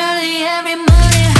early every morning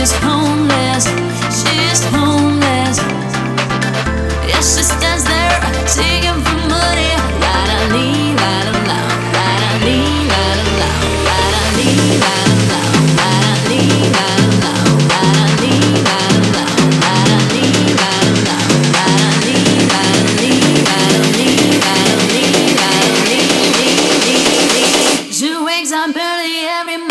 She's homeless, she's homeless. Yeah, she stands there singing for money. La da la da la, la da la da la, la da la da la, la da la da la, la da la da la, la da la da la, la da la da la da la da la da la da every.